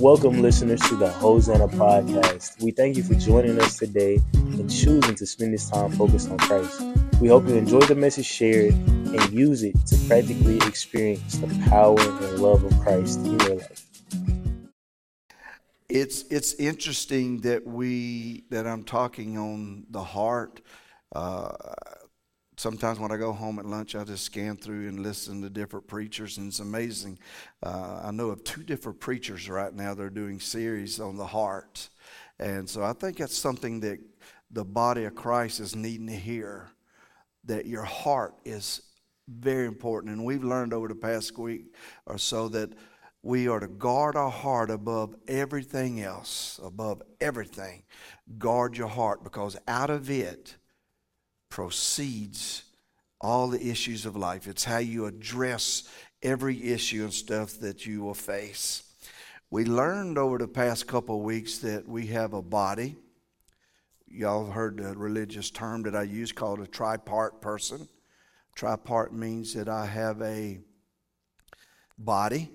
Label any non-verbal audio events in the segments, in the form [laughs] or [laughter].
Welcome, listeners, to the Hosanna Podcast. We thank you for joining us today and choosing to spend this time focused on Christ. We hope you enjoy the message shared and use it to practically experience the power and love of Christ in your life. It's it's interesting that we that I'm talking on the heart. Uh, sometimes when I go home at lunch, I just scan through and listen to different preachers, and it's amazing. Uh, I know of two different preachers right now that are doing series on the heart, and so I think that's something that the body of Christ is needing to hear. That your heart is very important, and we've learned over the past week or so that we are to guard our heart above everything else, above everything. Guard your heart because out of it proceeds all the issues of life. It's how you address every issue and stuff that you will face. We learned over the past couple weeks that we have a body. Y'all heard the religious term that I use called a tripart person. Tripart means that I have a body,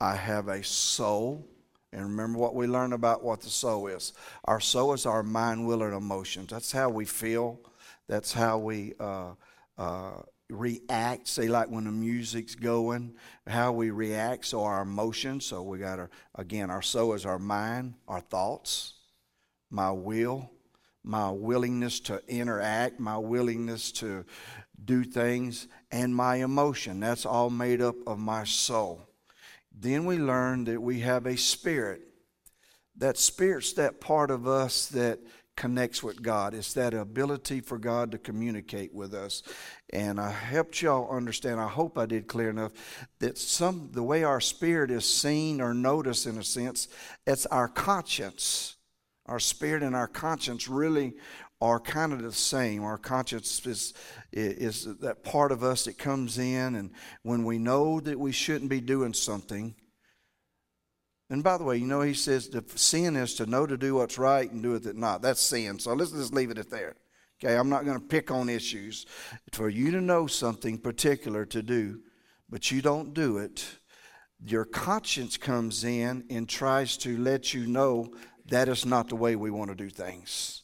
I have a soul, and remember what we learned about what the soul is. Our soul is our mind, will, and emotions. That's how we feel. That's how we uh, uh, react. Say, like when the music's going, how we react. So, our emotions. So, we got our, again, our soul is our mind, our thoughts, my will, my willingness to interact, my willingness to do things, and my emotion. That's all made up of my soul. Then we learn that we have a spirit. That spirit's that part of us that connects with God. It's that ability for God to communicate with us. And I helped y'all understand, I hope I did clear enough, that some the way our spirit is seen or noticed in a sense, it's our conscience. Our spirit and our conscience really are kind of the same. Our conscience is, is that part of us that comes in, and when we know that we shouldn't be doing something, and by the way, you know, he says the sin is to know to do what's right and do it not. That's sin. So let's just leave it at there. Okay, I'm not going to pick on issues. For you to know something particular to do, but you don't do it, your conscience comes in and tries to let you know that is not the way we want to do things.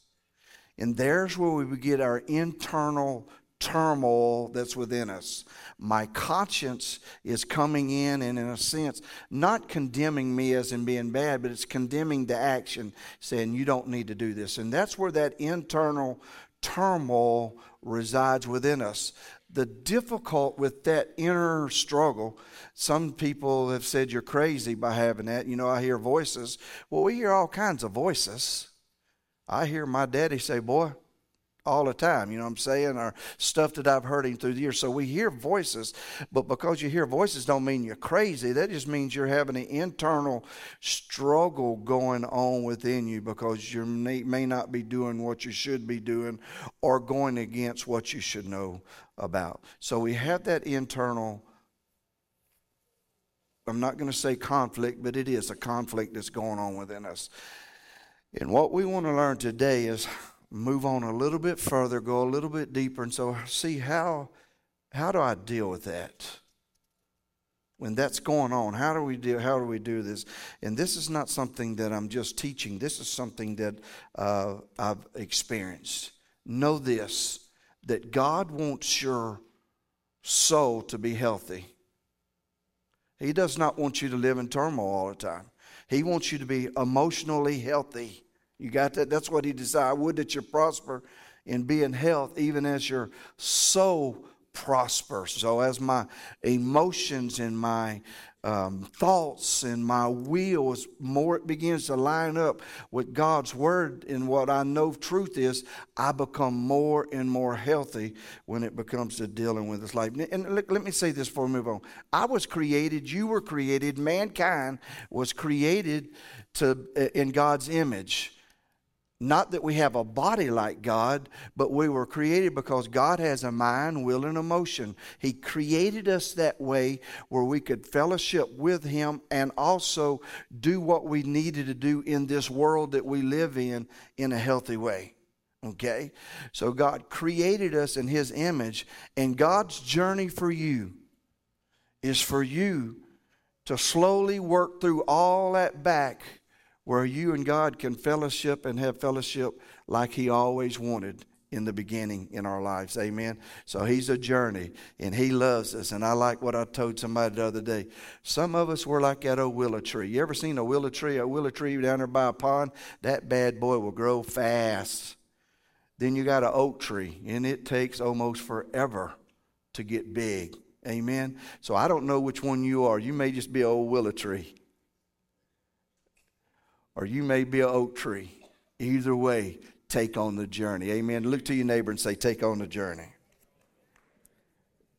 And there's where we get our internal turmoil that's within us. My conscience is coming in and, in a sense, not condemning me as in being bad, but it's condemning the action, saying, You don't need to do this. And that's where that internal turmoil resides within us. The difficult with that inner struggle, some people have said you're crazy by having that. You know, I hear voices. Well, we hear all kinds of voices. I hear my daddy say, Boy, all the time, you know what I'm saying, or stuff that I've heard him through the years. So we hear voices, but because you hear voices don't mean you're crazy. That just means you're having an internal struggle going on within you because you may not be doing what you should be doing or going against what you should know about. So we have that internal I'm not going to say conflict, but it is a conflict that's going on within us. And what we want to learn today is move on a little bit further, go a little bit deeper, and so see how how do I deal with that? When that's going on, how do we do how do we do this? And this is not something that I'm just teaching. This is something that uh, I've experienced. Know this: that God wants your soul to be healthy. He does not want you to live in turmoil all the time. He wants you to be emotionally healthy. You got that? That's what he desired. Would that you prosper and be in health, even as your soul prospers. So, as my emotions and my um, thoughts and my will more it begins to line up with God's word and what I know truth is, I become more and more healthy when it becomes to dealing with this life. And let, let me say this before we move on. I was created, you were created, mankind was created to in God's image. Not that we have a body like God, but we were created because God has a mind, will, and emotion. He created us that way where we could fellowship with Him and also do what we needed to do in this world that we live in in a healthy way. Okay? So God created us in His image, and God's journey for you is for you to slowly work through all that back where you and God can fellowship and have fellowship like He always wanted in the beginning in our lives. Amen. So He's a journey and He loves us. And I like what I told somebody the other day. Some of us were like that old willow tree. You ever seen a willow tree? A willow tree down there by a pond? That bad boy will grow fast. Then you got an oak tree, and it takes almost forever to get big. Amen. So I don't know which one you are. You may just be an old willow tree or you may be an oak tree. Either way, take on the journey. Amen. Look to your neighbor and say, Take on the journey.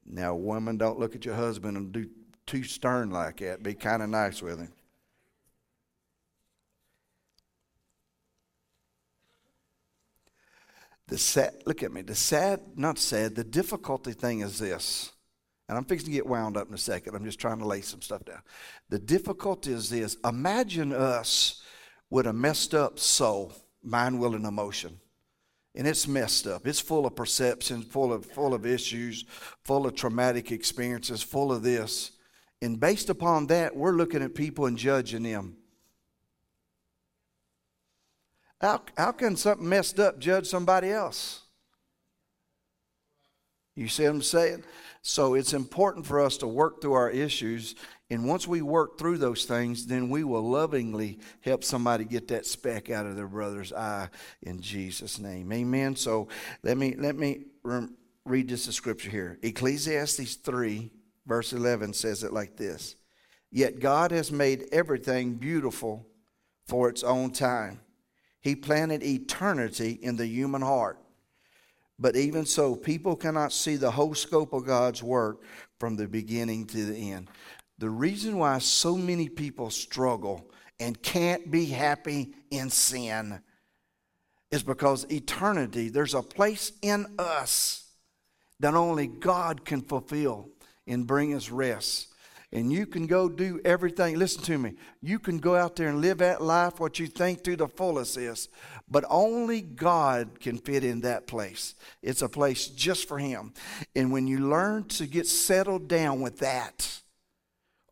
Now, woman, don't look at your husband and do too stern like that. Be kind of nice with him. The sad, look at me. The sad, not sad, the difficulty thing is this. And I'm fixing to get wound up in a second. I'm just trying to lay some stuff down. The difficulty is this. Imagine us with a messed up soul, mind, will, and emotion. And it's messed up. It's full of perceptions, full of, full of issues, full of traumatic experiences, full of this. And based upon that, we're looking at people and judging them. How, how can something messed up judge somebody else? You see what I'm saying? So it's important for us to work through our issues and once we work through those things, then we will lovingly help somebody get that speck out of their brother's eye in Jesus' name. Amen. So let me let me read this scripture here. Ecclesiastes 3, verse 11 says it like this Yet God has made everything beautiful for its own time. He planted eternity in the human heart. But even so, people cannot see the whole scope of God's work from the beginning to the end. The reason why so many people struggle and can't be happy in sin is because eternity, there's a place in us that only God can fulfill and bring us rest. And you can go do everything. Listen to me. You can go out there and live that life what you think to the fullest is, but only God can fit in that place. It's a place just for Him. And when you learn to get settled down with that,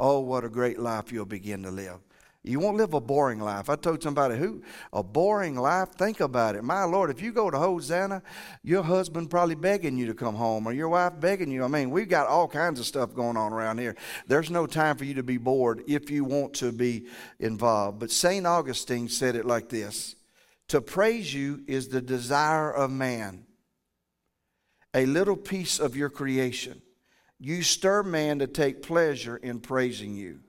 Oh, what a great life you'll begin to live. You won't live a boring life. I told somebody who a boring life. Think about it. My Lord, if you go to Hosanna, your husband probably begging you to come home, or your wife begging you. I mean, we've got all kinds of stuff going on around here. There's no time for you to be bored if you want to be involved. But Saint Augustine said it like this: To praise you is the desire of man, a little piece of your creation. You stir man to take pleasure in praising you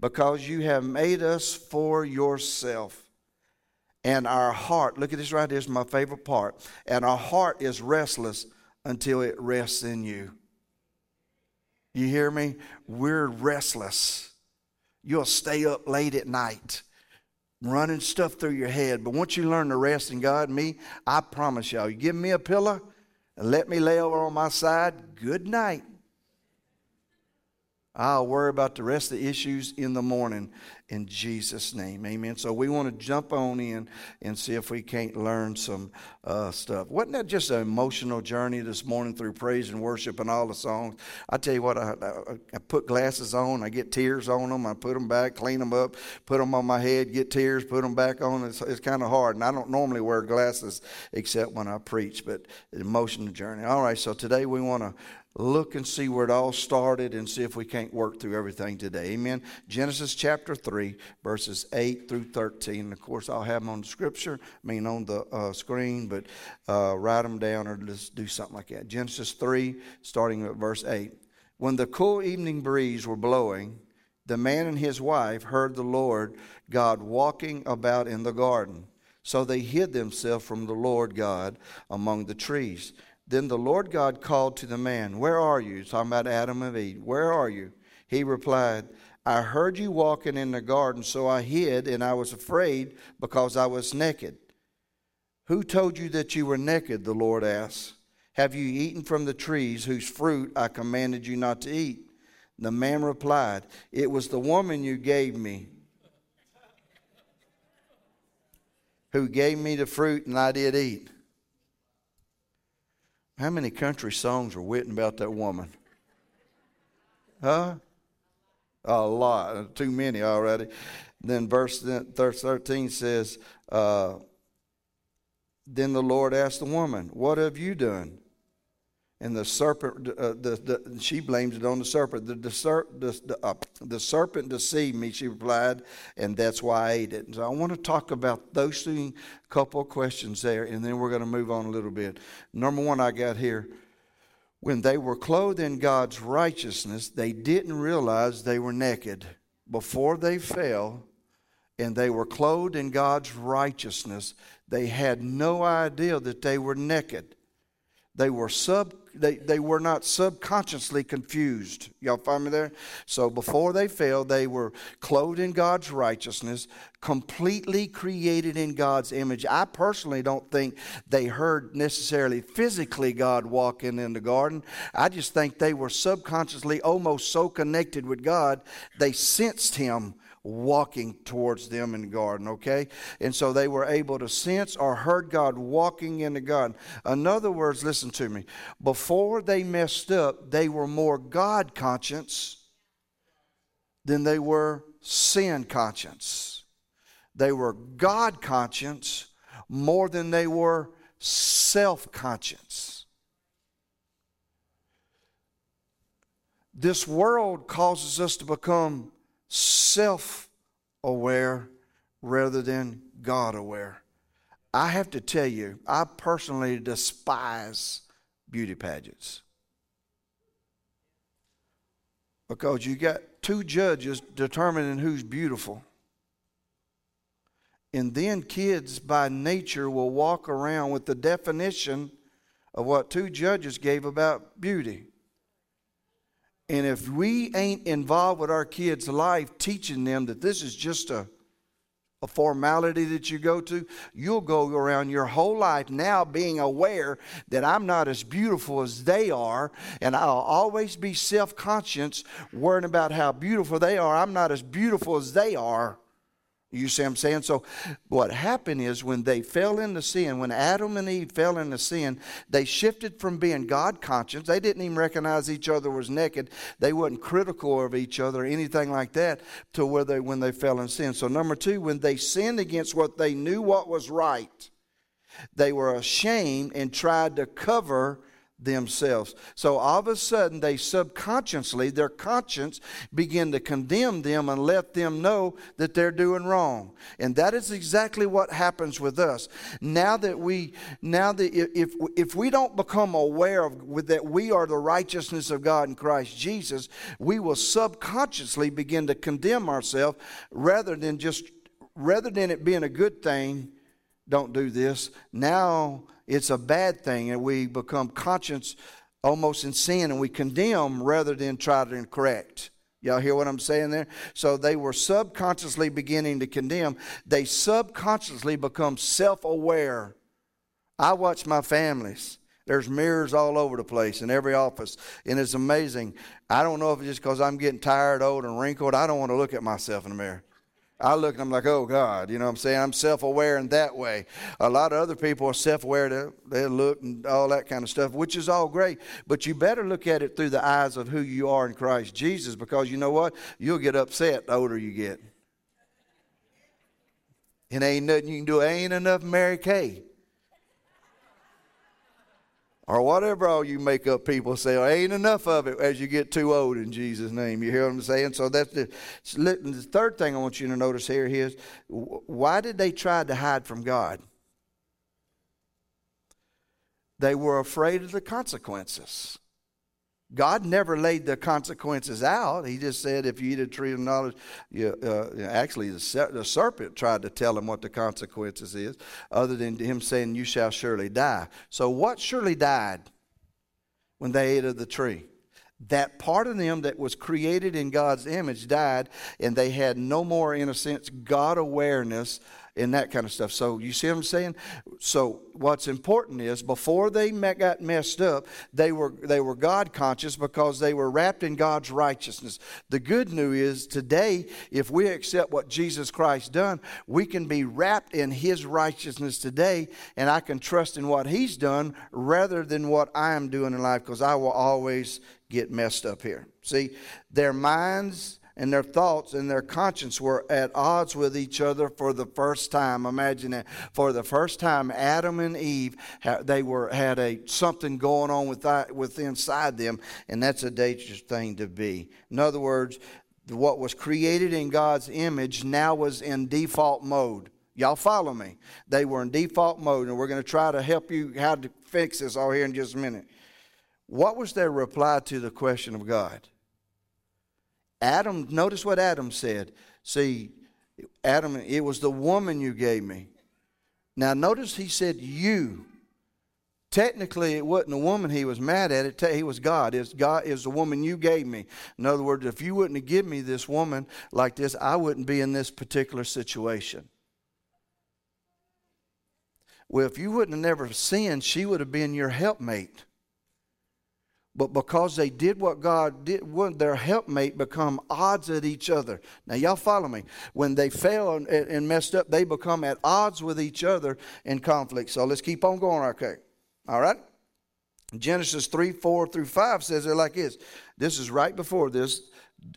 because you have made us for yourself. And our heart, look at this right here, is my favorite part. And our heart is restless until it rests in you. You hear me? We're restless. You'll stay up late at night running stuff through your head. But once you learn to rest in God, me, I promise y'all, you give me a pillow and let me lay over on my side, good night. I'll worry about the rest of the issues in the morning in Jesus' name. Amen. So we want to jump on in and see if we can't learn some uh, stuff. Wasn't that just an emotional journey this morning through praise and worship and all the songs? I tell you what, I, I, I put glasses on, I get tears on them, I put them back, clean them up, put them on my head, get tears, put them back on. It's, it's kind of hard. And I don't normally wear glasses except when I preach, but an emotional journey. All right, so today we want to look and see where it all started and see if we can't work through everything today. Amen. Genesis chapter 3, verses 8 through 13. And of course, I'll have them on the scripture, I mean on the uh, screen, but uh, write them down or just do something like that. Genesis 3, starting at verse 8. When the cool evening breeze were blowing, the man and his wife heard the Lord God walking about in the garden. So they hid themselves from the Lord God among the trees. Then the Lord God called to the man, Where are you? talking about Adam and Eve. Where are you? He replied, I heard you walking in the garden, so I hid, and I was afraid because I was naked. Who told you that you were naked? The Lord asked. Have you eaten from the trees whose fruit I commanded you not to eat? The man replied, It was the woman you gave me who gave me the fruit, and I did eat. How many country songs are written about that woman? Huh? A lot, too many already. Then verse 13 says, uh, Then the Lord asked the woman, What have you done? And the serpent, uh, the, the, she blames it on the serpent. The, the, uh, the serpent deceived me, she replied, and that's why I ate it. And so I want to talk about those two couple questions there, and then we're going to move on a little bit. Number one, I got here. When they were clothed in God's righteousness, they didn't realize they were naked. Before they fell, and they were clothed in God's righteousness, they had no idea that they were naked. They were sub they, they were not subconsciously confused. Y'all find me there? So before they fell, they were clothed in God's righteousness, completely created in God's image. I personally don't think they heard necessarily physically God walking in the garden. I just think they were subconsciously almost so connected with God, they sensed Him walking towards them in the garden, okay? And so they were able to sense or heard God walking in the garden. In other words, listen to me. Before they messed up, they were more God conscious than they were sin conscious. They were God conscious more than they were self conscious. This world causes us to become self aware rather than God aware. I have to tell you, I personally despise beauty pageants. Because you got two judges determining who's beautiful. And then kids by nature will walk around with the definition of what two judges gave about beauty. And if we ain't involved with our kids' life, teaching them that this is just a, a formality that you go to, you'll go around your whole life now being aware that I'm not as beautiful as they are, and I'll always be self conscious, worrying about how beautiful they are. I'm not as beautiful as they are. You see what I'm saying? So, what happened is when they fell into sin, when Adam and Eve fell into sin, they shifted from being God conscious. They didn't even recognize each other was naked. They wasn't critical of each other anything like that to where they when they fell in sin. So, number two, when they sinned against what they knew what was right, they were ashamed and tried to cover themselves. So all of a sudden, they subconsciously, their conscience begin to condemn them and let them know that they're doing wrong. And that is exactly what happens with us. Now that we, now that if if we don't become aware of that we are the righteousness of God in Christ Jesus, we will subconsciously begin to condemn ourselves rather than just rather than it being a good thing. Don't do this. Now it's a bad thing, and we become conscious almost in sin and we condemn rather than try to correct. Y'all hear what I'm saying there? So they were subconsciously beginning to condemn. They subconsciously become self aware. I watch my families. There's mirrors all over the place in every office, and it's amazing. I don't know if it's just because I'm getting tired, old, and wrinkled. I don't want to look at myself in the mirror. I look and I'm like, oh God, you know what I'm saying? I'm self aware in that way. A lot of other people are self aware, they look and all that kind of stuff, which is all great. But you better look at it through the eyes of who you are in Christ Jesus because you know what? You'll get upset the older you get. And ain't nothing you can do. Ain't enough Mary Kay or whatever all you make up people say, well, ain't enough of it as you get too old in Jesus' name. You hear what I'm saying? So that's the, the third thing I want you to notice here is why did they try to hide from God? They were afraid of the consequences. God never laid the consequences out. He just said, if you eat a tree of knowledge, you, uh, actually, the, the, serpent tried to tell him what the consequences is, other than him saying, You shall surely die. So, what surely died when they ate of the tree? That part of them that was created in God's image died, and they had no more, in a sense, God awareness and that kind of stuff. So you see what I'm saying? So what's important is before they got messed up, they were they were God conscious because they were wrapped in God's righteousness. The good news is today, if we accept what Jesus Christ done, we can be wrapped in His righteousness today, and I can trust in what He's done rather than what I am doing in life because I will always get messed up here. See, their minds and their thoughts and their conscience were at odds with each other for the first time. Imagine that. For the first time, Adam and Eve they were had a something going on with that, with inside them, and that's a dangerous thing to be. In other words, what was created in God's image now was in default mode. Y'all follow me? They were in default mode, and we're going to try to help you how to fix this all here in just a minute. What was their reply to the question of God? Adam, notice what Adam said. See, Adam, it was the woman you gave me. Now, notice he said you. Technically, it wasn't a woman he was mad at. It he was God. It's God is the woman you gave me. In other words, if you wouldn't have given me this woman like this, I wouldn't be in this particular situation. Well, if you wouldn't have never sinned, she would have been your helpmate. But because they did what God did, their helpmate become odds at each other. Now, y'all follow me. When they fail and, and messed up, they become at odds with each other in conflict. So let's keep on going, okay? All right? Genesis 3 4 through 5 says it like this. This is right before this.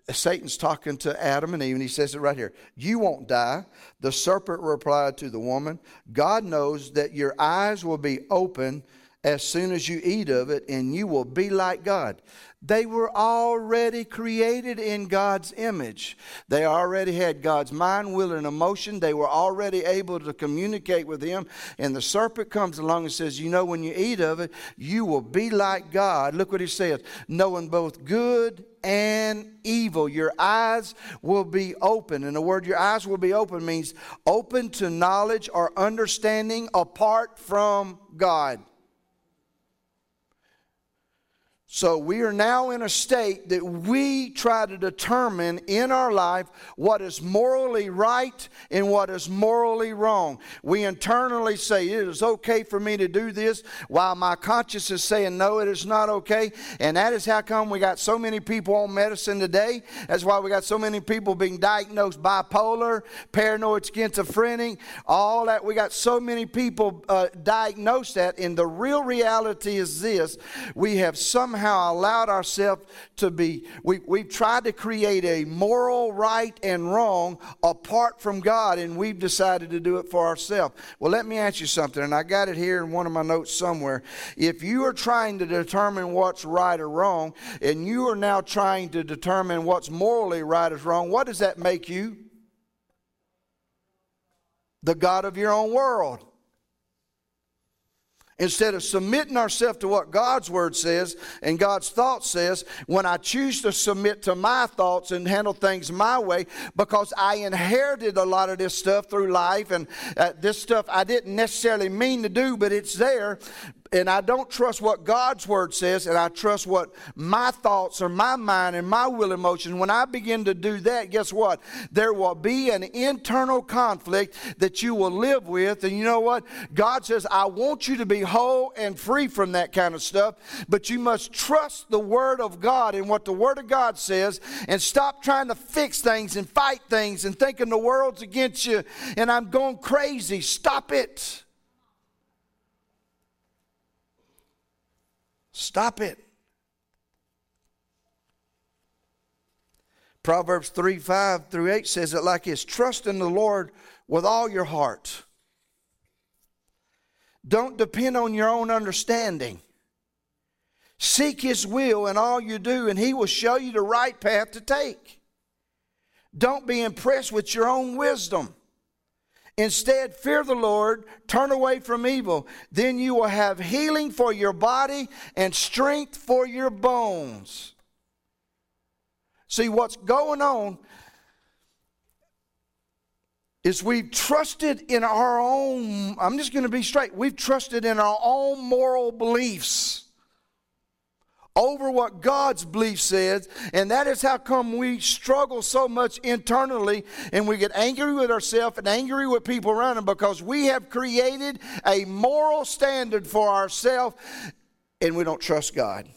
Satan's talking to Adam and Eve, and he says it right here. You won't die. The serpent replied to the woman, God knows that your eyes will be open as soon as you eat of it, and you will be like God. They were already created in God's image. They already had God's mind, will, and emotion. They were already able to communicate with Him. And the serpent comes along and says, You know, when you eat of it, you will be like God. Look what He says knowing both good and evil. Your eyes will be open. And the word your eyes will be open means open to knowledge or understanding apart from God. So we are now in a state that we try to determine in our life what is morally right and what is morally wrong. We internally say it is okay for me to do this while my conscience is saying no, it is not okay. And that is how come we got so many people on medicine today. That's why we got so many people being diagnosed bipolar, paranoid schizophrenic, all that. We got so many people uh, diagnosed that. And the real reality is this we have somehow somehow allowed ourselves to be, we, we've tried to create a moral right and wrong apart from God, and we've decided to do it for ourselves. Well, let me ask you something, and I got it here in one of my notes somewhere. If you are trying to determine what's right or wrong, and you are now trying to determine what's morally right or wrong, what does that make you? The God of your own world. Instead of submitting ourselves to what God's word says and God's thought says, when I choose to submit to my thoughts and handle things my way, because I inherited a lot of this stuff through life, and uh, this stuff I didn't necessarily mean to do, but it's there and I don't trust what God's word says, and I trust what my thoughts or my mind and my will emotion, when I begin to do that, guess what? There will be an internal conflict that you will live with. And you know what? God says, I want you to be whole and free from that kind of stuff, but you must trust the word of God and what the word of God says and stop trying to fix things and fight things and thinking the world's against you and I'm going crazy. Stop it. Stop it. Proverbs 3 5 through 8 says it like this Trust in the Lord with all your heart. Don't depend on your own understanding. Seek His will in all you do, and He will show you the right path to take. Don't be impressed with your own wisdom. Instead, fear the Lord, turn away from evil. Then you will have healing for your body and strength for your bones. See, what's going on is we've trusted in our own, I'm just going to be straight, we've trusted in our own moral beliefs over what God's belief says, and that is how come we struggle so much internally and we get angry with ourselves and angry with people around us because we have created a moral standard for ourselves and we don't trust God.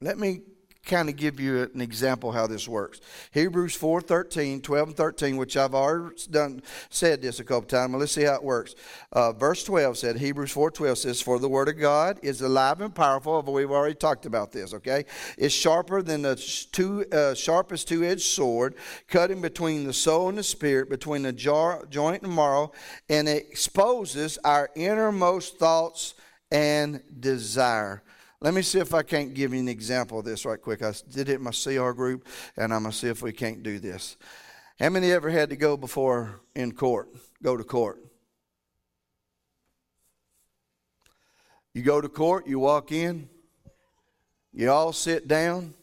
Let me kind of give you an example how this works. Hebrews 4 13, 12 and 13, which I've already done, said this a couple times. Well, let's see how it works. Uh, verse 12 said, Hebrews 4 12 says, For the word of God is alive and powerful. We've already talked about this, okay? It's sharper than the two, uh, sharpest two edged sword, cutting between the soul and the spirit, between the jar, joint and marrow, and it exposes our innermost thoughts and desire. Let me see if I can't give you an example of this right quick. I did it in my CR group, and I'm going to see if we can't do this. How many ever had to go before in court? Go to court. You go to court, you walk in, you all sit down.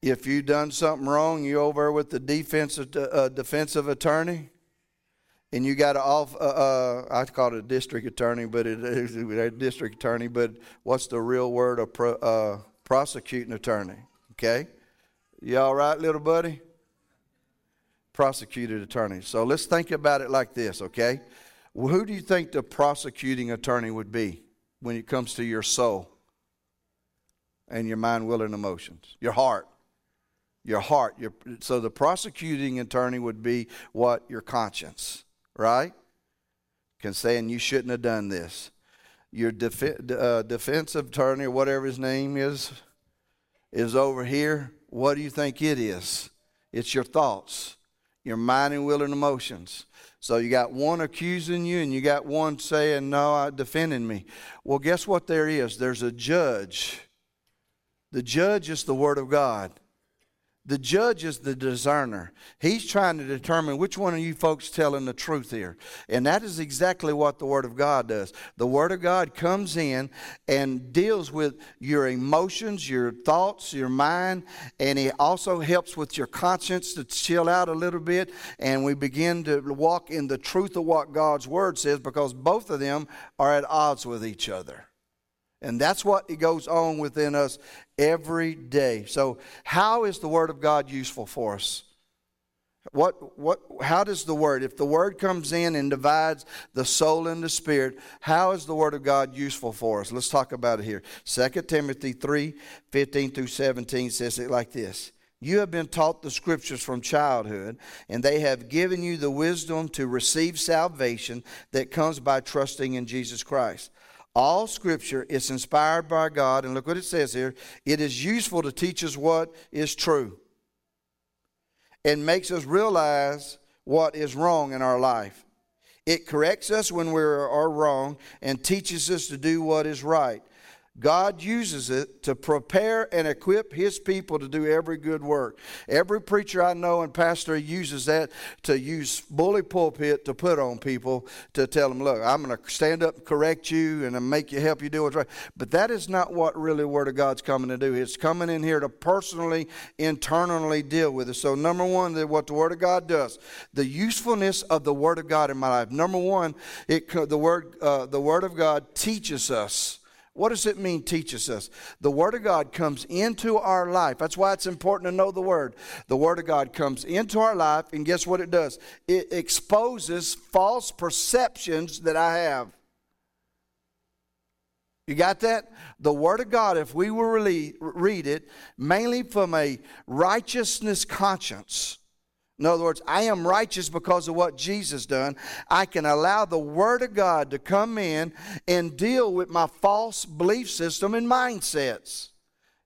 If you've done something wrong, you over with the defensive, uh, defensive attorney and you got a off. Uh, uh, I call it a district attorney, but it is a district attorney. But what's the real word? A pro, uh, prosecuting attorney. Okay, you all right, little buddy? Prosecuted attorney. So let's think about it like this. Okay, well, who do you think the prosecuting attorney would be when it comes to your soul and your mind, will, and emotions? Your heart. Your heart. Your, so the prosecuting attorney would be what? Your conscience right? Can saying you shouldn't have done this. Your def- uh, defensive attorney, or whatever his name is, is over here. What do you think it is? It's your thoughts, your mind and will and emotions. So you got one accusing you and you got one saying, No, I'm defending me. Well, guess what there is? There's a judge. The judge is the Word of God. The judge is the discerner. He's trying to determine which one of you folks telling the truth here. And that is exactly what the Word of God does. The Word of God comes in and deals with your emotions, your thoughts, your mind, and it also helps with your conscience to chill out a little bit. And we begin to walk in the truth of what God's Word says because both of them are at odds with each other. And that's what goes on within us every day. So, how is the Word of God useful for us? What, what, how does the Word, if the Word comes in and divides the soul and the spirit, how is the Word of God useful for us? Let's talk about it here. 2 Timothy 3 15 through 17 says it like this. You have been taught the scriptures from childhood, and they have given you the wisdom to receive salvation that comes by trusting in Jesus Christ. All scripture is inspired by God, and look what it says here it is useful to teach us what is true and makes us realize what is wrong in our life. It corrects us when we are wrong and teaches us to do what is right. God uses it to prepare and equip His people to do every good work. Every preacher I know and pastor uses that to use bully pulpit to put on people to tell them, look, I'm going to stand up and correct you and make you help you do what's right. But that is not what really Word of God's coming to do. It's coming in here to personally, internally deal with it. So, number one, what the Word of God does, the usefulness of the Word of God in my life. Number one, it, the, word, uh, the Word of God teaches us what does it mean, teaches us? The Word of God comes into our life. That's why it's important to know the Word. The Word of God comes into our life, and guess what it does? It exposes false perceptions that I have. You got that? The Word of God, if we will read it, mainly from a righteousness conscience, in other words, I am righteous because of what Jesus done. I can allow the Word of God to come in and deal with my false belief system and mindsets.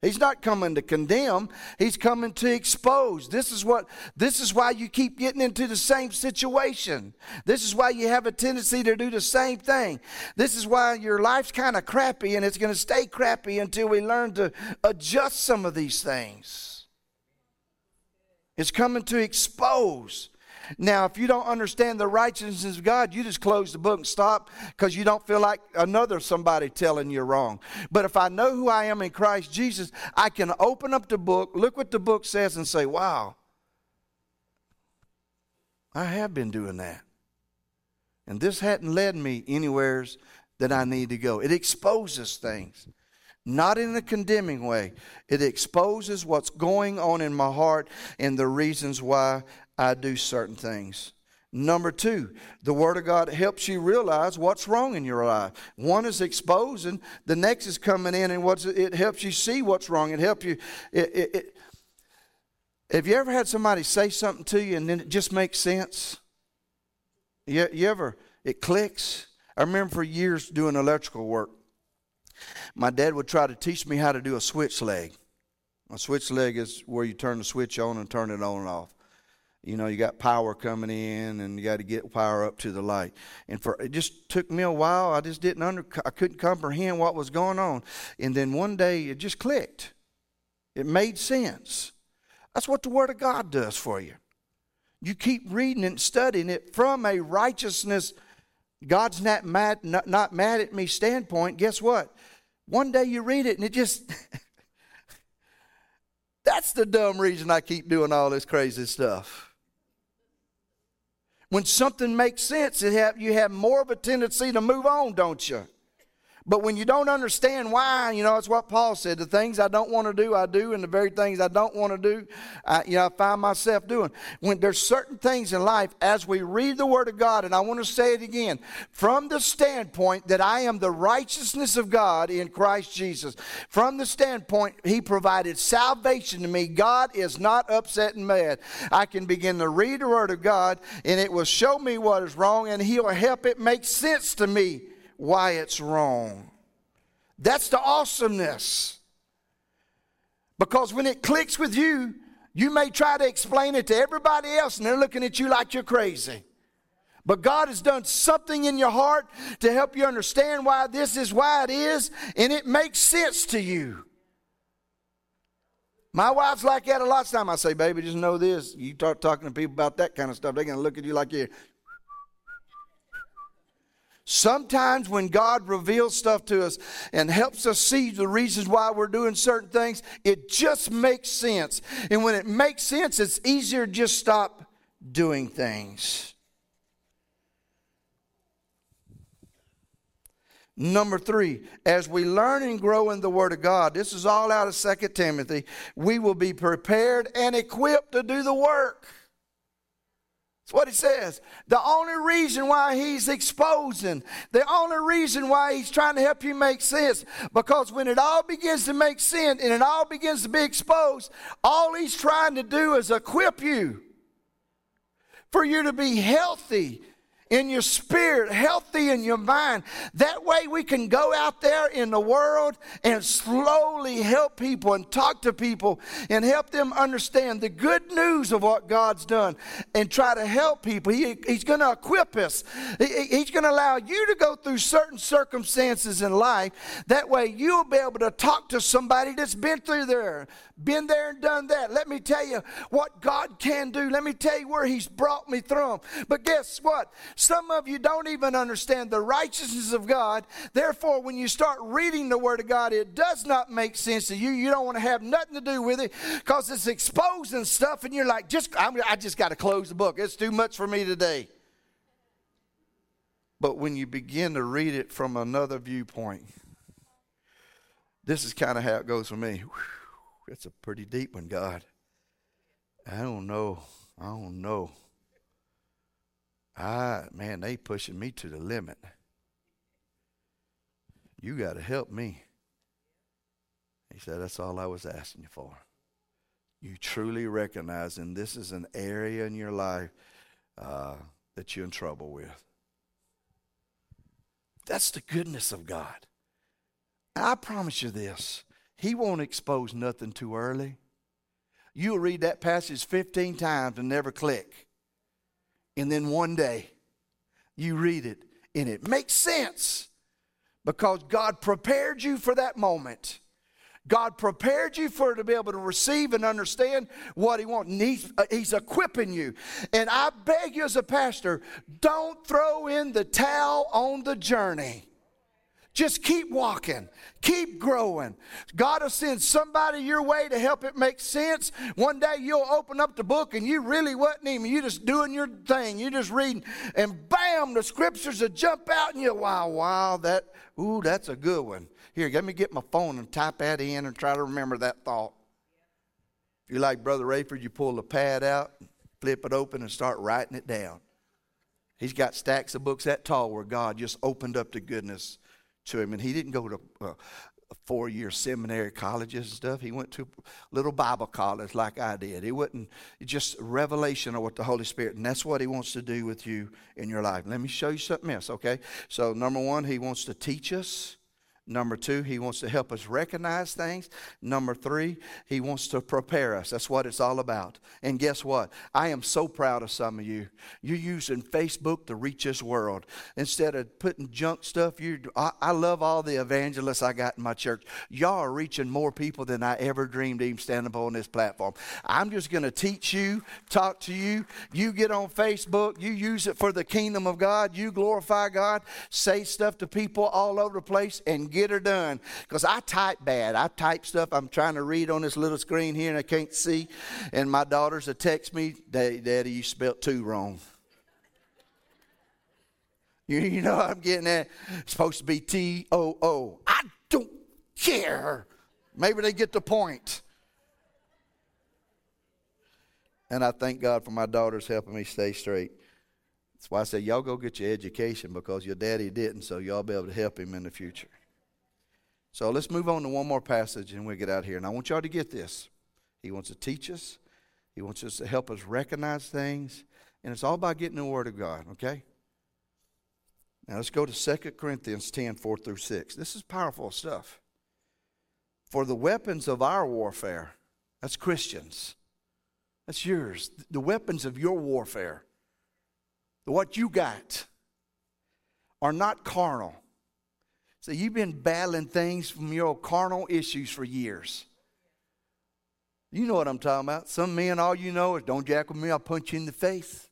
He's not coming to condemn, he's coming to expose. This is what this is why you keep getting into the same situation. This is why you have a tendency to do the same thing. This is why your life's kind of crappy and it's going to stay crappy until we learn to adjust some of these things. It's coming to expose. Now, if you don't understand the righteousness of God, you just close the book and stop because you don't feel like another somebody telling you wrong. But if I know who I am in Christ Jesus, I can open up the book, look what the book says, and say, wow, I have been doing that. And this hadn't led me anywheres that I need to go. It exposes things not in a condemning way. It exposes what's going on in my heart and the reasons why I do certain things. Number two, the Word of God helps you realize what's wrong in your life. One is exposing, the next is coming in, and what's it helps you see what's wrong. It helps you. It, it, it. Have you ever had somebody say something to you and then it just makes sense? You, you ever it clicks? I remember for years doing electrical work. My dad would try to teach me how to do a switch leg. A switch leg is where you turn the switch on and turn it on and off. You know you got power coming in and you got to get power up to the light. And for it just took me a while. I just didn't under i couldn't comprehend what was going on. And then one day it just clicked. It made sense. That's what the word of god does for you. You keep reading and studying it from a righteousness god's not mad not, not mad at me standpoint. Guess what? One day you read it and it just [laughs] that's the dumb reason i keep doing all this crazy stuff. When something makes sense, have, you have more of a tendency to move on, don't you? But when you don't understand why, you know, it's what Paul said. The things I don't want to do, I do, and the very things I don't want to do, I, you know, I find myself doing. When there's certain things in life, as we read the Word of God, and I want to say it again, from the standpoint that I am the righteousness of God in Christ Jesus, from the standpoint He provided salvation to me, God is not upset and mad. I can begin to read the Word of God, and it will show me what is wrong, and He'll help it make sense to me why it's wrong. That's the awesomeness. Because when it clicks with you, you may try to explain it to everybody else and they're looking at you like you're crazy. But God has done something in your heart to help you understand why this is why it is, and it makes sense to you. My wife's like that a lot of times. I say, baby, just know this. You start talking to people about that kind of stuff, they're going to look at you like you're Sometimes when God reveals stuff to us and helps us see the reasons why we're doing certain things, it just makes sense. And when it makes sense, it's easier to just stop doing things. Number three, as we learn and grow in the Word of God, this is all out of Second Timothy, we will be prepared and equipped to do the work. That's what he says. The only reason why he's exposing, the only reason why he's trying to help you make sense, because when it all begins to make sense and it all begins to be exposed, all he's trying to do is equip you for you to be healthy in your spirit, healthy in your mind. That way we can go out there in the world and slowly help people and talk to people and help them understand the good news of what God's done and try to help people. He, he's going to equip us. He, he's going to allow you to go through certain circumstances in life. That way you'll be able to talk to somebody that's been through there, been there and done that. Let me tell you what God can do. Let me tell you where He's brought me through. But guess what? Some of you don't even understand the righteousness of God. Therefore, when you start reading the Word of God, it does not make sense to you. You don't want to have nothing to do with it because it's exposing stuff, and you're like, just I'm, I just got to close the book. It's too much for me today. But when you begin to read it from another viewpoint, this is kind of how it goes for me. Whew. It's a pretty deep one, God. I don't know. I don't know. I man, they pushing me to the limit. You got to help me. He said, That's all I was asking you for. You truly recognizing this is an area in your life uh, that you're in trouble with. That's the goodness of God. I promise you this he won't expose nothing too early. You'll read that passage 15 times and never click. And then one day, you read it and it makes sense because God prepared you for that moment. God prepared you for to be able to receive and understand what He wants. He's, uh, he's equipping you. And I beg you as a pastor, don't throw in the towel on the journey. Just keep walking, keep growing. God will send somebody your way to help it make sense. One day you'll open up the book and you really wasn't even, you just doing your thing, you just reading, and bam, the scriptures will jump out and you, wow, wow, that, ooh, that's a good one. Here, let me get my phone and type that in and try to remember that thought. If you're like Brother Rayford, you pull the pad out, flip it open, and start writing it down. He's got stacks of books that tall where God just opened up the goodness to him. And he didn't go to uh, four year seminary colleges and stuff. He went to little Bible college like I did. He wasn't just revelation of what the Holy Spirit, and that's what He wants to do with you in your life. Let me show you something else, okay? So, number one, He wants to teach us. Number two, he wants to help us recognize things. Number three, he wants to prepare us. That's what it's all about. And guess what? I am so proud of some of you. You're using Facebook to reach this world. Instead of putting junk stuff, you I, I love all the evangelists I got in my church. Y'all are reaching more people than I ever dreamed even standing up on this platform. I'm just to teach you, talk to you. You get on Facebook, you use it for the kingdom of God, you glorify God, say stuff to people all over the place, and get her done. Because I type bad. I type stuff I'm trying to read on this little screen here and I can't see. And my daughters will text me, Daddy, Daddy you spelled two wrong. [laughs] You, you know I'm getting at? It's supposed to be T O O. I don't care. Maybe they get the point. And I thank God for my daughters helping me stay straight. That's why I say, y'all go get your education because your daddy didn't, so y'all be able to help him in the future. So let's move on to one more passage and we'll get out of here. And I want y'all to get this. He wants to teach us, He wants us to help us recognize things. And it's all about getting the Word of God, okay? Now let's go to 2 Corinthians 10 4 through 6. This is powerful stuff. For the weapons of our warfare, that's Christians, that's yours. The weapons of your warfare, what you got, are not carnal so you've been battling things from your carnal issues for years. You know what I'm talking about. Some men, all you know is don't jack with me, I'll punch you in the face.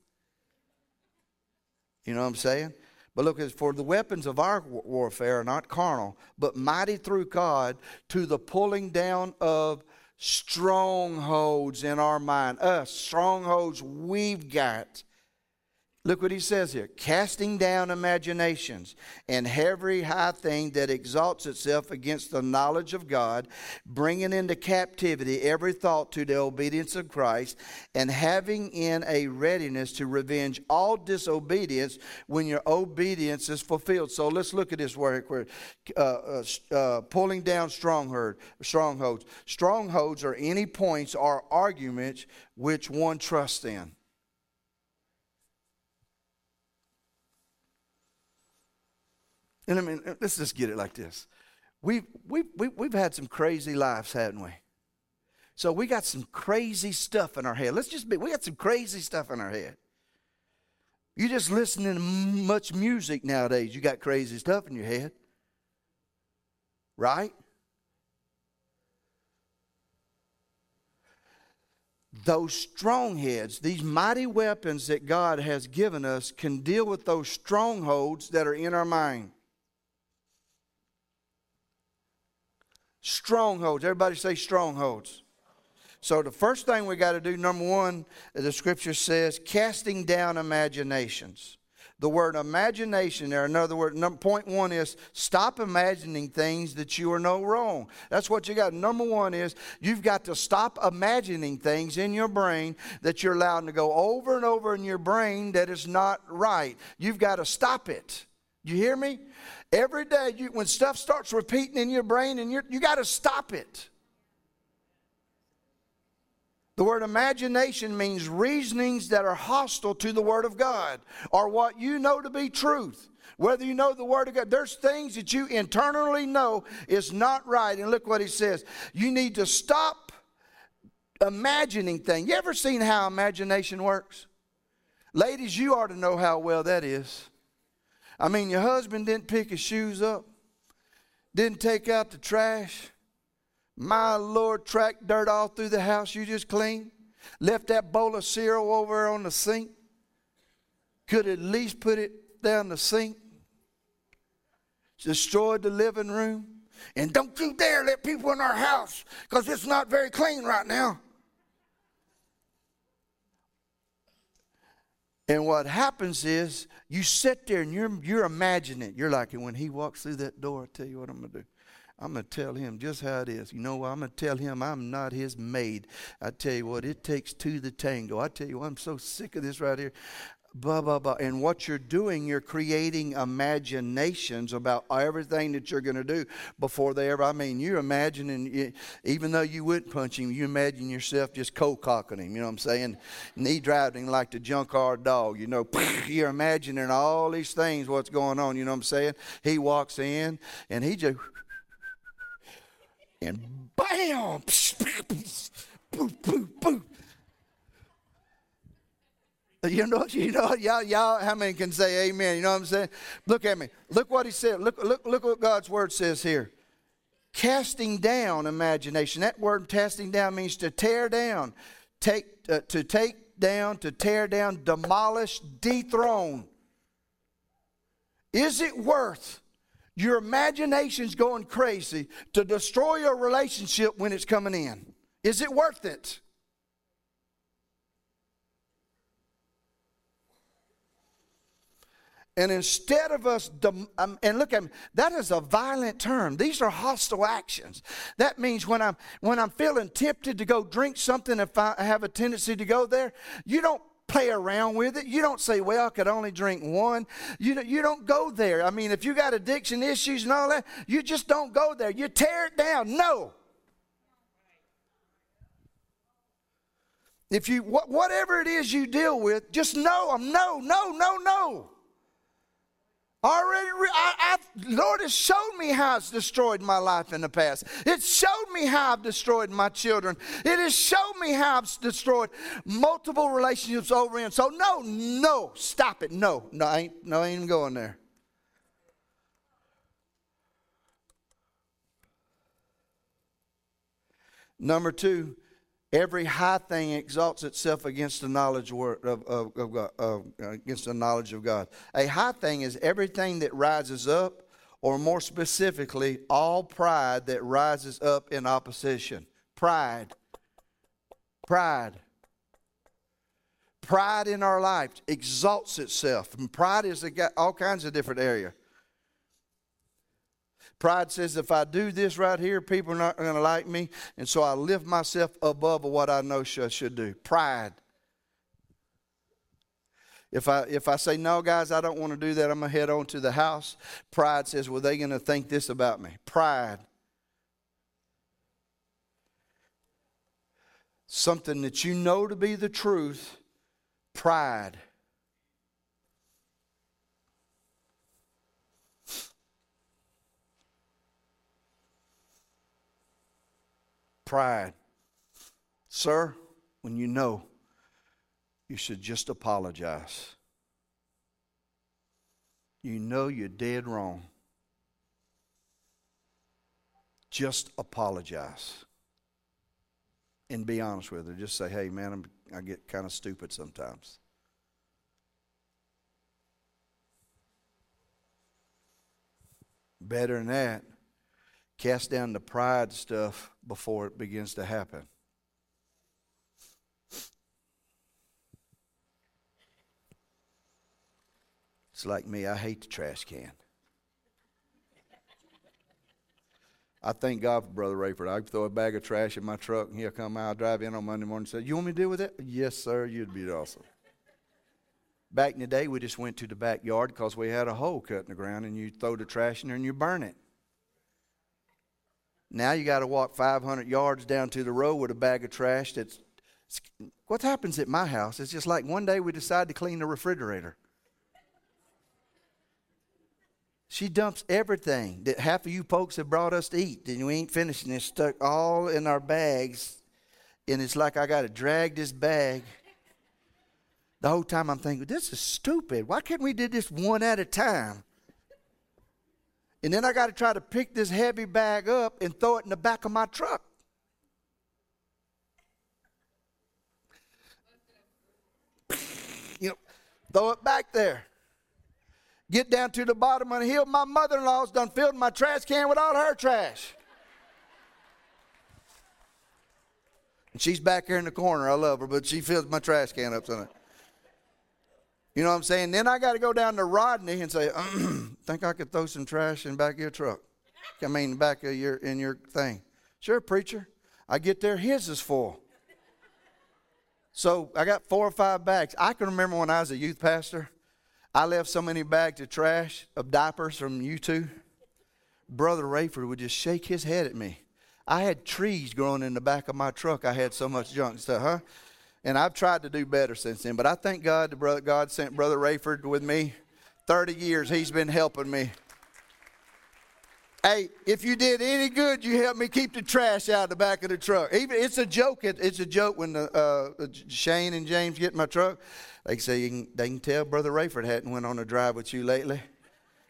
You know what I'm saying? But look, for the weapons of our warfare are not carnal, but mighty through God to the pulling down of strongholds in our mind. Us, strongholds we've got Look what he says here casting down imaginations and every high thing that exalts itself against the knowledge of God, bringing into captivity every thought to the obedience of Christ, and having in a readiness to revenge all disobedience when your obedience is fulfilled. So let's look at this word uh, uh, uh, pulling down stronghold, strongholds. Strongholds are any points or arguments which one trusts in. And I mean, uh, let's just get it like this. We've, we've, we've had some crazy lives, haven't we? So we got some crazy stuff in our head. Let's just be, we got some crazy stuff in our head. You just listening to much music nowadays, you got crazy stuff in your head. Right? Those strongheads, these mighty weapons that God has given us, can deal with those strongholds that are in our mind. Strongholds. Everybody say strongholds. So the first thing we got to do, number one, the scripture says, casting down imaginations. The word imagination there, another word, number, point one is stop imagining things that you are no wrong. That's what you got. Number one is you've got to stop imagining things in your brain that you're allowed to go over and over in your brain that is not right. You've got to stop it. You hear me? Every day, you, when stuff starts repeating in your brain, and you you got to stop it. The word imagination means reasonings that are hostile to the Word of God or what you know to be truth. Whether you know the Word of God, there's things that you internally know is not right. And look what he says. You need to stop imagining things. You ever seen how imagination works? Ladies, you ought to know how well that is. I mean, your husband didn't pick his shoes up, didn't take out the trash. My Lord, tracked dirt all through the house you just cleaned, left that bowl of cereal over on the sink. Could at least put it down the sink. Destroyed the living room. And don't you dare let people in our house because it's not very clean right now. And what happens is you sit there and you're, you're imagining it. You're like, when he walks through that door, I tell you what I'm going to do. I'm going to tell him just how it is. You know? I'm going to tell him I'm not his maid. I tell you what, it takes two to tango. I tell you what, I'm so sick of this right here. Blah, blah, blah. And what you're doing, you're creating imaginations about everything that you're going to do before they ever. I mean, you're imagining, even though you wouldn't punch him, you imagine yourself just cold cocking him, you know what I'm saying? Knee driving like the junkyard dog, you know. [laughs] You're imagining all these things, what's going on, you know what I'm saying? He walks in and he just, [laughs] and bam! Boom, boom, boom. [laughs] You know, you know, y'all, y'all, how many can say amen? You know what I'm saying? Look at me. Look what he said. Look, look, look what God's word says here. Casting down imagination. That word casting down means to tear down, take, uh, to take down, to tear down, demolish, dethrone. Is it worth your imagination's going crazy to destroy your relationship when it's coming in? Is it worth it? And instead of us, um, and look at me, that is a violent term. These are hostile actions. That means when I'm when I'm feeling tempted to go drink something, if I have a tendency to go there, you don't play around with it. You don't say, "Well, I could only drink one." You know, you don't go there. I mean, if you got addiction issues and all that, you just don't go there. You tear it down. No. If you whatever it is you deal with, just know them. No, no, no, no. Already, I, I, Lord has showed me how it's destroyed my life in the past. It showed me how I've destroyed my children. It has shown me how I've destroyed multiple relationships over in. So no, no, stop it. No, no, I ain't, no, I ain't even going there. Number two, Every high thing exalts itself against the knowledge of, of, of of, uh, against the knowledge of God. A high thing is everything that rises up, or more specifically, all pride that rises up in opposition. Pride. Pride. Pride in our life exalts itself. And pride is all kinds of different areas. Pride says if I do this right here, people are not going to like me. And so I lift myself above what I know I should do. Pride. If I, if I say, no, guys, I don't want to do that, I'm going to head on to the house. Pride says, well, they're going to think this about me. Pride. Something that you know to be the truth. Pride. Pride. Sir, when you know, you should just apologize. You know you're dead wrong. Just apologize. And be honest with her. Just say, hey, man, I'm, I get kind of stupid sometimes. Better than that, Cast down the pride stuff before it begins to happen. It's like me, I hate the trash can. I thank God for Brother Rayford. I throw a bag of trash in my truck and he'll come out, drive in on Monday morning and say, You want me to deal with it? Yes, sir, you'd be awesome. Back in the day, we just went to the backyard because we had a hole cut in the ground and you throw the trash in there and you burn it. Now you got to walk 500 yards down to the road with a bag of trash. That's what happens at my house. It's just like one day we decide to clean the refrigerator. She dumps everything that half of you folks have brought us to eat, and we ain't finishing it. Stuck all in our bags, and it's like I got to drag this bag. The whole time I'm thinking, this is stupid. Why can't we do this one at a time? And then I got to try to pick this heavy bag up and throw it in the back of my truck. You know, throw it back there. Get down to the bottom of the hill. My mother in law's done filled my trash can with all her trash. And she's back here in the corner. I love her, but she fills my trash can up tonight. You know what I'm saying? Then I got to go down to Rodney and say, [clears throat] "Think I could throw some trash in back of your truck? I mean, back of your in your thing." Sure, preacher. I get there, his is full. So I got four or five bags. I can remember when I was a youth pastor, I left so many bags of trash of diapers from you two. Brother Rayford would just shake his head at me. I had trees growing in the back of my truck. I had so much junk stuff, huh? And I've tried to do better since then. But I thank God that brother, God sent Brother Rayford with me. 30 years he's been helping me. Hey, if you did any good, you helped me keep the trash out of the back of the truck. Even it's a joke. It, it's a joke when the, uh, Shane and James get in my truck. They say can, they can tell Brother Rayford hadn't went on a drive with you lately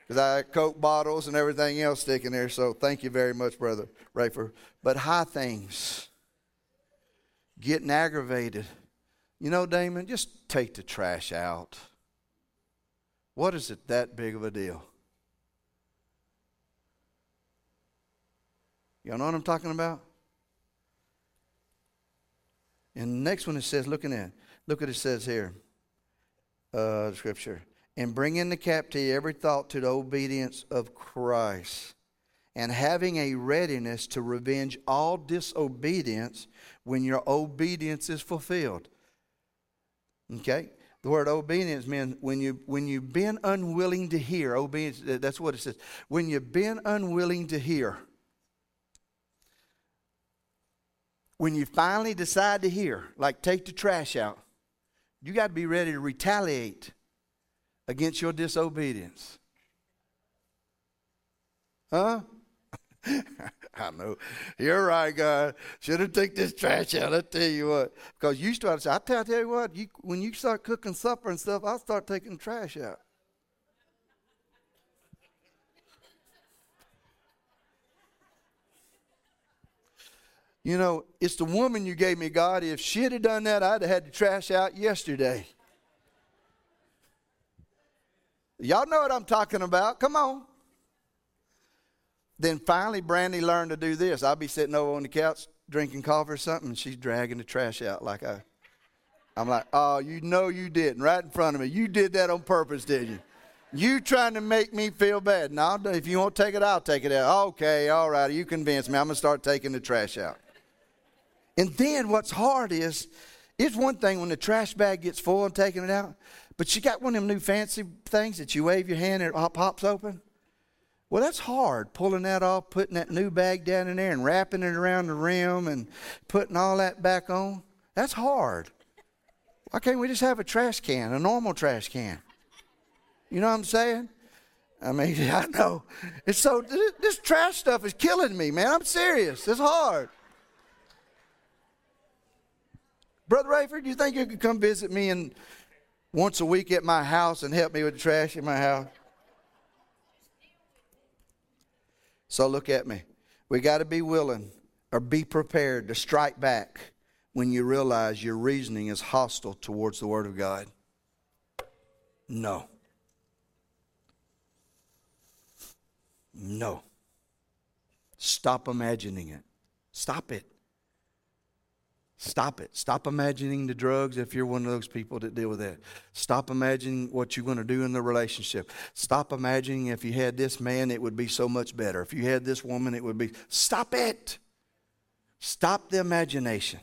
because I had Coke bottles and everything else sticking there. So thank you very much, Brother Rayford. But high things, getting aggravated. You know, Damon, just take the trash out. What is it that big of a deal? Y'all know what I'm talking about? And the next one it says, looking at, look what it says here, uh, scripture. And bring in the captivity every thought to the obedience of Christ, and having a readiness to revenge all disobedience when your obedience is fulfilled. Okay? The word obedience means when you when you've been unwilling to hear, obedience, that's what it says. When you've been unwilling to hear. when you finally decide to hear, like take the trash out, you got to be ready to retaliate against your disobedience. Huh? [laughs] I know. You're right, God. Should have taken this trash out. I tell you what. Because you start to say, I tell, I tell you what, you, when you start cooking supper and stuff, I'll start taking trash out. You know, it's the woman you gave me, God. If she'd have done that, I'd have had the trash out yesterday. Y'all know what I'm talking about. Come on. Then finally, Brandy learned to do this. I'll be sitting over on the couch drinking coffee or something, and she's dragging the trash out like I. I'm like, oh, you know you didn't, right in front of me. You did that on purpose, did you? You trying to make me feel bad. No, if you won't take it, I'll take it out. Okay, all right, you convinced me. I'm going to start taking the trash out. And then what's hard is, it's one thing when the trash bag gets full and taking it out, but you got one of them new fancy things that you wave your hand and it pops open. Well, that's hard, pulling that off, putting that new bag down in there and wrapping it around the rim and putting all that back on. That's hard. Why can't we just have a trash can, a normal trash can? You know what I'm saying? I mean, [laughs] I know. It's so, this trash stuff is killing me, man. I'm serious. It's hard. Brother Rayford, do you think you could come visit me and once a week at my house and help me with the trash in my house? So look at me. We got to be willing or be prepared to strike back when you realize your reasoning is hostile towards the Word of God. No. No. Stop imagining it. Stop it. Stop it. Stop imagining the drugs if you're one of those people that deal with that. Stop imagining what you're going to do in the relationship. Stop imagining if you had this man, it would be so much better. If you had this woman, it would be. Stop it. Stop the imagination.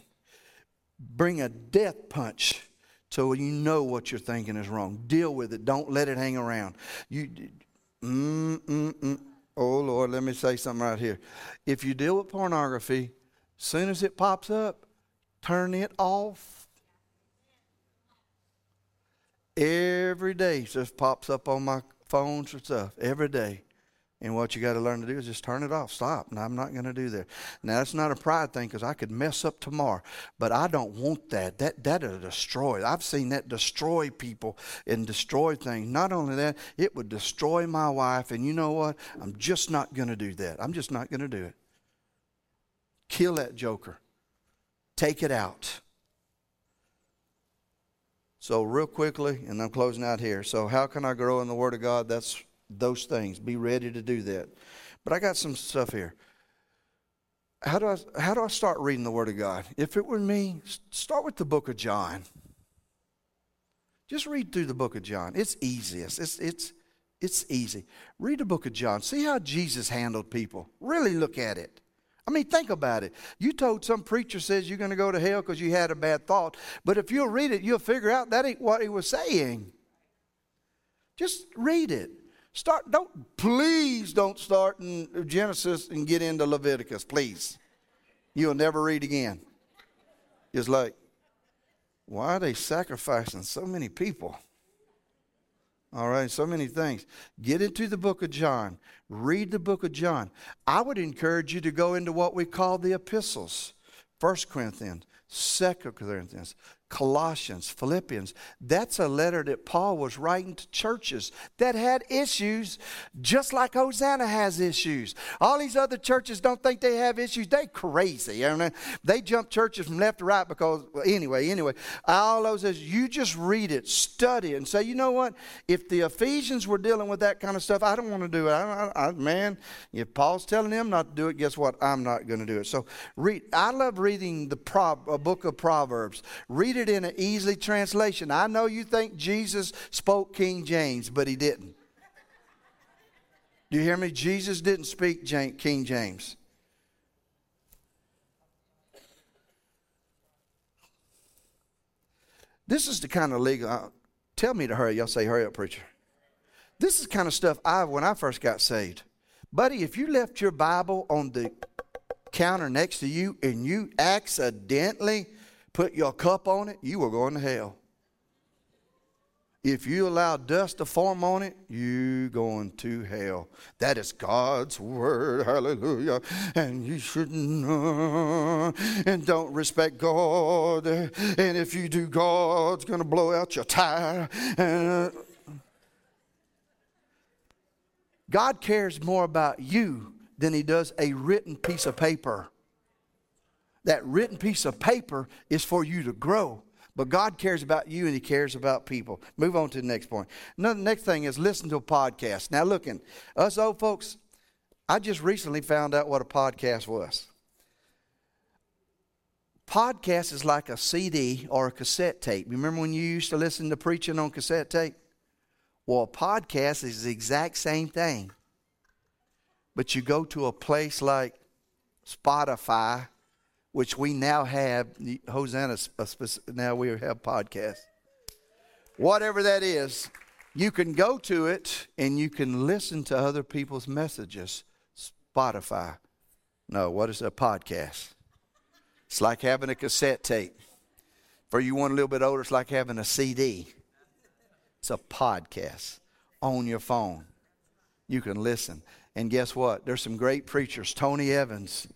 Bring a death punch so you know what you're thinking is wrong. Deal with it. Don't let it hang around. You, mm, mm, mm. Oh, Lord, let me say something right here. If you deal with pornography, soon as it pops up, turn it off. Every day just pops up on my phones and stuff. Every day. And what you got to learn to do is just turn it off. Stop. No, I'm not going to do that. Now that's not a pride thing because I could mess up tomorrow, but I don't want that. That that'll destroy. I've seen that destroy people and destroy things. Not only that, it would destroy my wife. And you know what? I'm just not going to do that. I'm just not going to do it. Kill that joker. Take it out. So, real quickly, and I'm closing out here. So, how can I grow in the Word of God? That's those things. Be ready to do that. But I got some stuff here. How do I how do I start reading the Word of God? If it were me, start with the book of John. Just read through the book of John. It's easiest. It's it's it's easy. Read the book of John. See how Jesus handled people. Really look at it. I mean, think about it. You told some preacher says you're going to go to hell because you had a bad thought, but if you'll read it, you'll figure out that ain't what he was saying. Just read it. Start. Don't please don't start in Genesis and get into Leviticus, please. You'll never read again. It's like, why are they sacrificing so many people? All right, so many things. Get into the book of John. Read the book of John. I would encourage you to go into what we call the epistles. First Corinthians, Second Corinthians, Colossians, Philippians. That's a letter that Paul was writing to churches that had issues, just like Hosanna has issues. All these other churches don't think they have issues. They crazy. You know? They jump churches from left to right because, well, anyway, anyway, all those is you just read it, study it, and say, you know what? If the Ephesians were dealing with that kind of stuff, I don't want to do it. I, I, I, man, if Paul's telling them not to do it, guess what? I'm not going to do it. So read. I love reading the Pro, book of Proverbs. Read it it in an easy translation. I know you think Jesus spoke King James, but he didn't. Do you hear me? Jesus didn't speak King James. This is the kind of legal. Uh, tell me to hurry. Y'all say, hurry up, preacher. This is kind of stuff I, when I first got saved. Buddy, if you left your Bible on the counter next to you and you accidentally put your cup on it, you were going to hell. If you allow dust to form on it, you going to hell. That is God's word. Hallelujah. And you shouldn't and don't respect God. And if you do, God's going to blow out your tire. And, uh, God cares more about you than he does a written piece of paper that written piece of paper is for you to grow. But God cares about you and He cares about people. Move on to the next point. Another next thing is listen to a podcast. Now, looking, us old folks, I just recently found out what a podcast was. Podcast is like a CD or a cassette tape. You remember when you used to listen to preaching on cassette tape? Well, a podcast is the exact same thing. But you go to a place like Spotify which we now have, Hosanna, now we have podcasts. Whatever that is, you can go to it and you can listen to other people's messages. Spotify. No, what is a podcast? It's like having a cassette tape. For you one a little bit older, it's like having a CD. It's a podcast on your phone. You can listen. And guess what? There's some great preachers. Tony Evans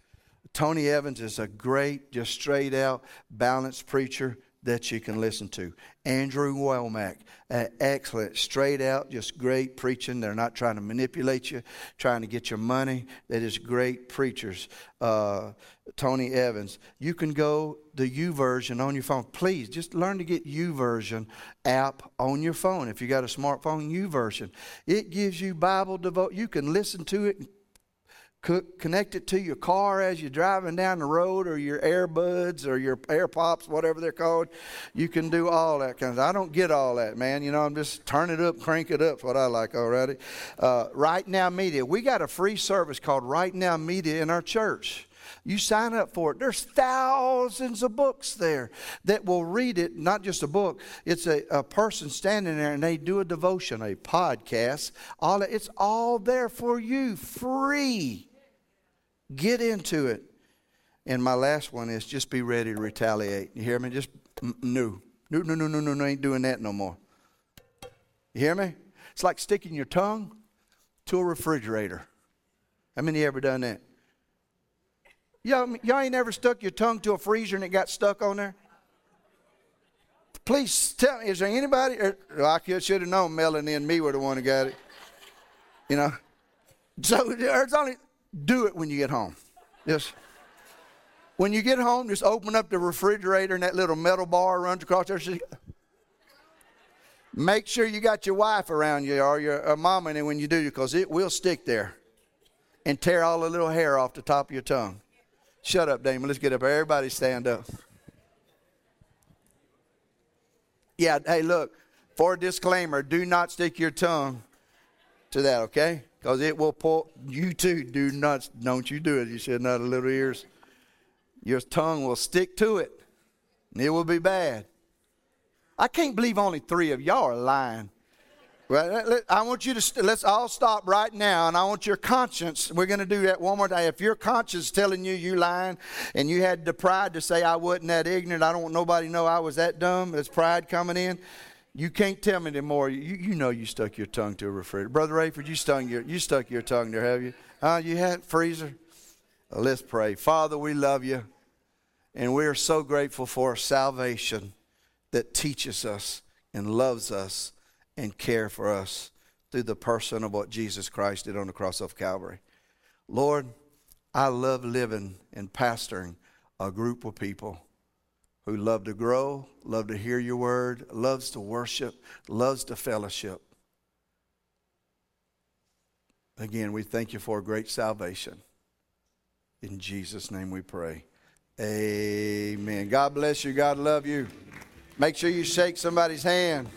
Tony Evans is a great, just straight out, balanced preacher that you can listen to. Andrew Wommack, uh, excellent, straight out, just great preaching. They're not trying to manipulate you, trying to get your money. That is great preachers. Uh, Tony Evans. You can go the YouVersion on your phone. Please just learn to get YouVersion app on your phone. If you got a smartphone, YouVersion. It gives you Bible devote. You can listen to it connect it to your car as you're driving down the road or your AirBuds or your AirPops, whatever they're called. You can do all that kind of stuff. I don't get all that, man. You know, I'm just turn it up, crank it up. what I like already. Uh, right Now Media. We got a free service called Right Now Media in our church. You sign up for it. There's thousands of books there that will read it, not just a book. It's a, a person standing there and they do a devotion, a podcast. All it's all there for you, free. Get into it. And my last one is just be ready to retaliate. You hear me? Just no. No, no, no, no, no, no, ain't doing that no more. You hear me? It's like sticking your tongue to a refrigerator. How many ever done that? Y'all, y'all ain't ever stuck your tongue to a freezer and it got stuck on there? Please tell me, is there anybody? Er, or, I should have known Melanie and me were the one who got it. You know? So there's only do it when you get home. Just when you get home, just open up the refrigerator and that little metal bar runs across there. Make sure you got your wife around you or your uh, mama and when you do, because it will stick there and tear all the little hair off the top of your tongue. Shut up, Damon. Let's get up. Everybody stand up. Yeah, hey, look, for a disclaimer, do not stick your tongue to that, okay? Because it will pull. You too, do not, don't you do it. You said not have little ears. Your tongue will stick to it, and it will be bad. I can't believe only three of y'all are lying. Well, I want you to let's all stop right now, and I want your conscience. We're going to do that one more time. If your conscience is telling you you lying, and you had the pride to say I wasn't that ignorant, I don't want nobody to know I was that dumb. There's pride coming in. You can't tell me anymore. You, you know you stuck your tongue to a refrigerator, brother Rayford. You stuck your you stuck your tongue there, have you? Uh, you had freezer. Let's pray. Father, we love you, and we are so grateful for salvation that teaches us and loves us and care for us through the person of what Jesus Christ did on the cross of Calvary. Lord, I love living and pastoring a group of people who love to grow, love to hear your word, loves to worship, loves to fellowship. Again, we thank you for a great salvation. In Jesus' name we pray. Amen. God bless you. God love you. Make sure you shake somebody's hand.